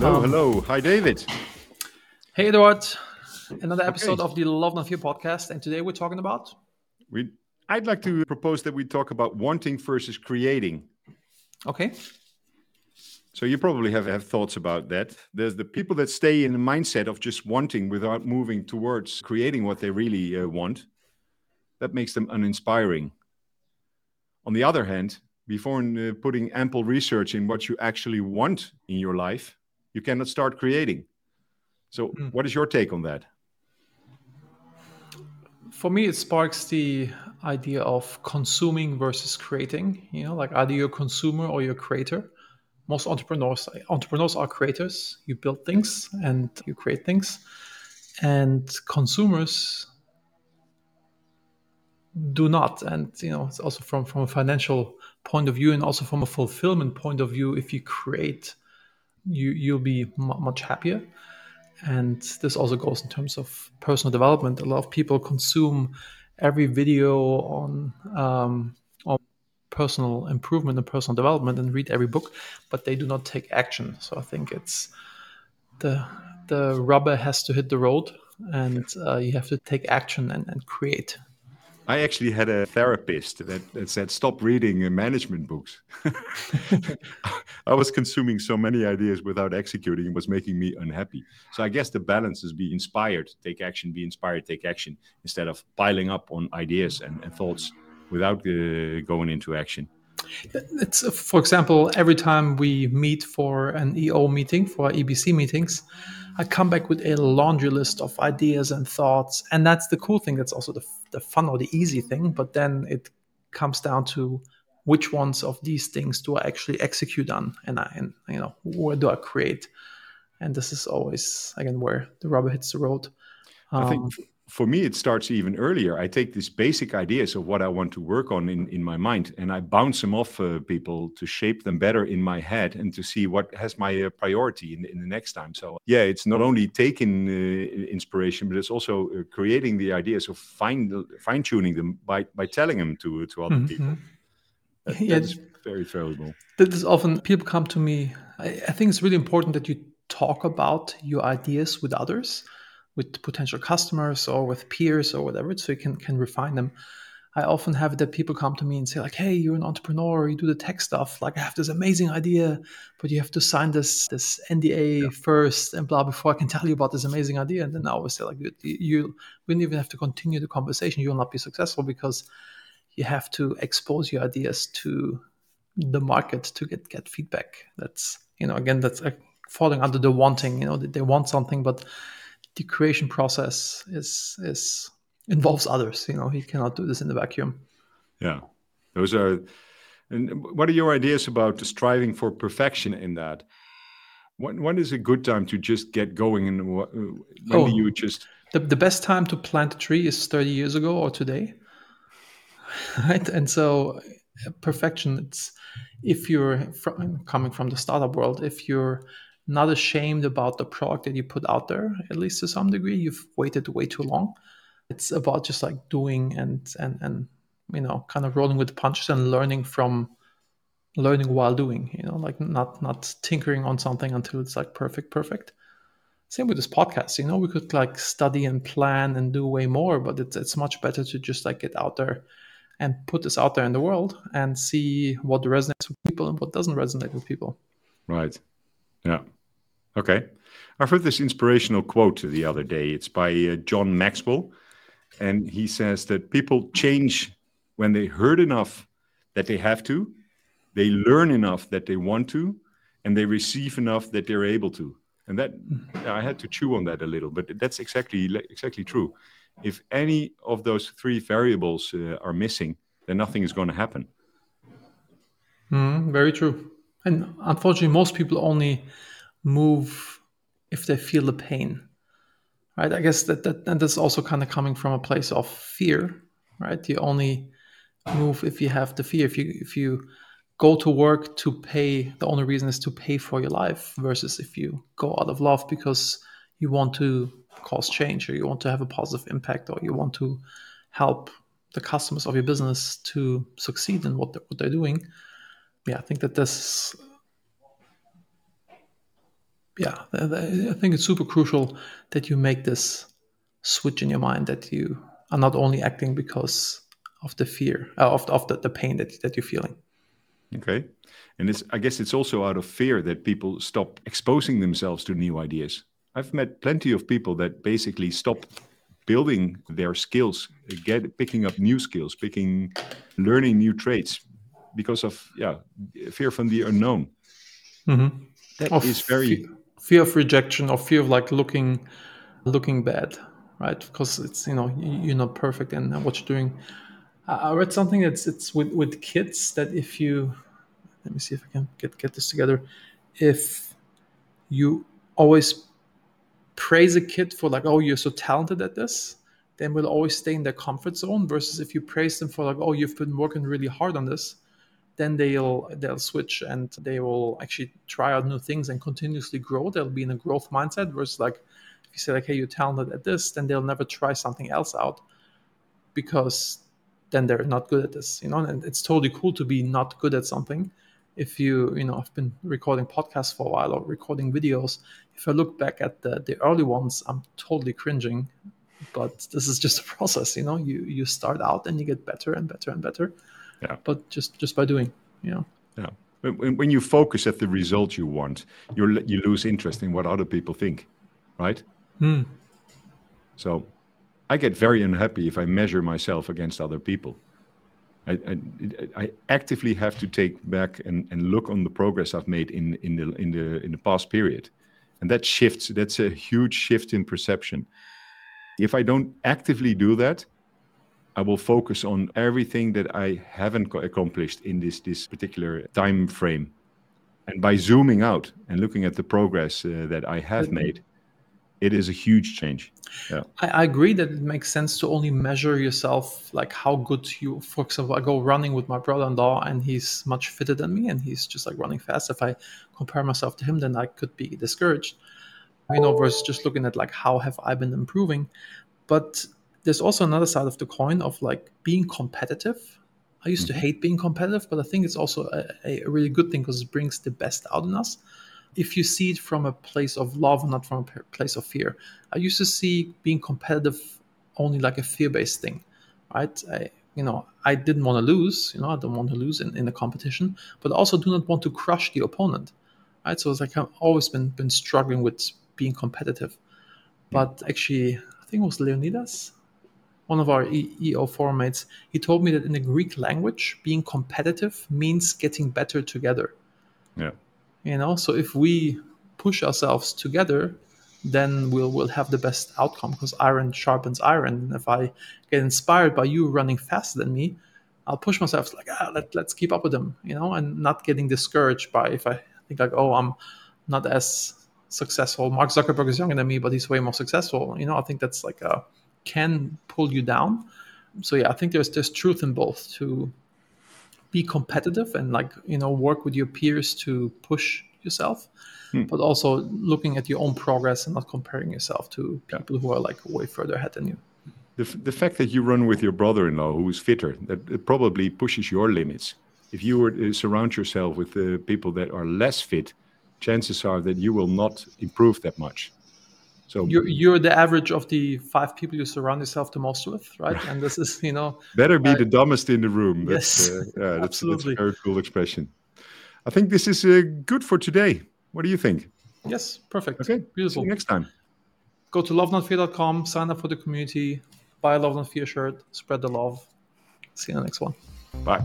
Hello, hello. Hi, David. Hey, Eduard. Another episode okay. of the Love Not Fear podcast, and today we're talking about. We, I'd like to propose that we talk about wanting versus creating. Okay. So you probably have, have thoughts about that. There's the people that stay in the mindset of just wanting without moving towards creating what they really uh, want. That makes them uninspiring. On the other hand, before uh, putting ample research in what you actually want in your life, you cannot start creating. So, mm. what is your take on that? For me, it sparks the idea of consuming versus creating. You know, like either you're a consumer or you're a creator. Most entrepreneurs entrepreneurs are creators. You build things and you create things, and consumers do not. And you know, it's also from from a financial point of view and also from a fulfillment point of view if you create you you'll be m- much happier. And this also goes in terms of personal development. A lot of people consume every video on um, on personal improvement and personal development and read every book but they do not take action. So i think it's the the rubber has to hit the road and uh, you have to take action and, and create. I actually had a therapist that, that said, stop reading management books. I was consuming so many ideas without executing. It was making me unhappy. So I guess the balance is be inspired, take action, be inspired, take action, instead of piling up on ideas and, and thoughts without uh, going into action. It's, for example, every time we meet for an EO meeting, for EBC meetings, I come back with a laundry list of ideas and thoughts. And that's the cool thing. That's also the, the fun or the easy thing. But then it comes down to which ones of these things do I actually execute on? And I, and, you know, where do I create? And this is always, again, where the rubber hits the road. Um, I think um, for me, it starts even earlier. I take these basic ideas of what I want to work on in, in my mind and I bounce them off uh, people to shape them better in my head and to see what has my uh, priority in, in the next time. So, yeah, it's not only taking uh, inspiration, but it's also uh, creating the ideas of fine, fine tuning them by, by telling them to, to other mm-hmm. people. That, yeah, that's very valuable. That is often people come to me. I, I think it's really important that you talk about your ideas with others with potential customers or with peers or whatever, so you can can refine them. I often have that people come to me and say like, "Hey, you're an entrepreneur, you do the tech stuff. Like, I have this amazing idea, but you have to sign this this NDA yeah. first and blah before I can tell you about this amazing idea." And then I always say like, "You, you we don't even have to continue the conversation. You will not be successful because you have to expose your ideas to the market to get get feedback. That's you know again that's uh, falling under the wanting. You know, they want something, but the creation process is is involves others. You know, he cannot do this in the vacuum. Yeah, those are. And what are your ideas about striving for perfection in that? When, when is a good time to just get going? And when oh, do you just the, the best time to plant a tree is 30 years ago or today, right? And so perfection, it's if you're from, coming from the startup world, if you're not ashamed about the product that you put out there, at least to some degree. You've waited way too long. It's about just like doing and and and you know, kind of rolling with punches and learning from learning while doing, you know, like not not tinkering on something until it's like perfect, perfect. Same with this podcast, you know, we could like study and plan and do way more, but it's it's much better to just like get out there and put this out there in the world and see what resonates with people and what doesn't resonate with people. Right. Yeah. Okay. I've heard this inspirational quote the other day. It's by uh, John Maxwell. And he says that people change when they heard enough that they have to, they learn enough that they want to, and they receive enough that they're able to. And that I had to chew on that a little, but that's exactly exactly true. If any of those three variables uh, are missing, then nothing is going to happen. Mm, very true. And unfortunately, most people only move if they feel the pain right i guess that, that and that's also kind of coming from a place of fear right you only move if you have the fear if you if you go to work to pay the only reason is to pay for your life versus if you go out of love because you want to cause change or you want to have a positive impact or you want to help the customers of your business to succeed in what they're, what they're doing yeah i think that this yeah, I think it's super crucial that you make this switch in your mind that you are not only acting because of the fear, uh, of, of the, the pain that, that you're feeling. Okay. And it's, I guess it's also out of fear that people stop exposing themselves to new ideas. I've met plenty of people that basically stop building their skills, get picking up new skills, picking, learning new traits because of yeah fear from the unknown. Mm-hmm. That of is very fear of rejection or fear of like looking looking bad, right? Because it's you know you're not perfect in what you're doing. I read something that's it's with with kids that if you let me see if I can get get this together. If you always praise a kid for like, oh, you're so talented at this, then will always stay in their comfort zone. Versus if you praise them for like, oh, you've been working really hard on this, then they'll they'll switch and they will actually try out new things and continuously grow. They'll be in a growth mindset. Versus like, if you say like, hey, you're talented at this, then they'll never try something else out because then they're not good at this. You know, and it's totally cool to be not good at something if you you know i've been recording podcasts for a while or recording videos if i look back at the, the early ones i'm totally cringing. But this is just a process you know you you start out and you get better and better and better. Yeah. But just just by doing you know. Yeah. When, when you focus at the result you want you you lose interest in what other people think right? Hmm. so i get very unhappy if i measure myself against other people I, I, I, actively have to take back and, and look on the progress I've made in, in the in the in the past period, and that shifts. That's a huge shift in perception. If I don't actively do that, I will focus on everything that I haven't accomplished in this this particular time frame, and by zooming out and looking at the progress uh, that I have made, it is a huge change. Yeah. I, I, agree that it makes sense to only measure yourself like how good you for example I go running with my brother-in-law and he's much fitter than me and he's just like running fast. If I compare myself to him, then I could be discouraged. You know, versus just looking at like how have I been improving. But there's also another side of the coin of like being competitive. I used mm-hmm. to hate being competitive, but I think it's also a, a really good thing because it brings the best out in us if you see it from a place of love and not from a place of fear. I used to see being competitive only like a fear-based thing, right? I, you know, I didn't want to lose. You know, I don't want to lose in, in a competition, but also do not want to crush the opponent, right? So it's like I've always been been struggling with being competitive. But actually, I think it was Leonidas, one of our EO forum mates. He told me that in the Greek language, being competitive means getting better together. Yeah you know? So if we push ourselves together then we'll we'll have the best outcome because iron sharpens iron. If i get inspired by you running faster than me i'll push myself like ah, let, let's keep up with them you know? And not getting discouraged by if i think like oh i'm not as successful. Mark zuckerberg is younger than me but he's way more successful. You know i think that's like a can pull you down. So yeah i think there's there's truth in both to be competitive and like you know work with your peers to push yourself hmm. but also looking at your own progress and not comparing yourself to people who are like way further ahead than you. The, the fact that you run with your brother-in-law who is fitter that probably pushes your limits. If you were to surround yourself with the people that are less fit chances are that you will not improve that much so you're, you're the average of the five people you surround yourself the most with, right? And this is, you know, better be uh, the dumbest in the room. That's, yes, uh, yeah, that's, absolutely. That's a very cool expression. I think this is uh, good for today. What do you think? Yes, perfect. Okay, beautiful. next time. Go to lovenotfear.com, sign up for the community, buy a Love Not Fear shirt, spread the love. See you in the next one. Bye.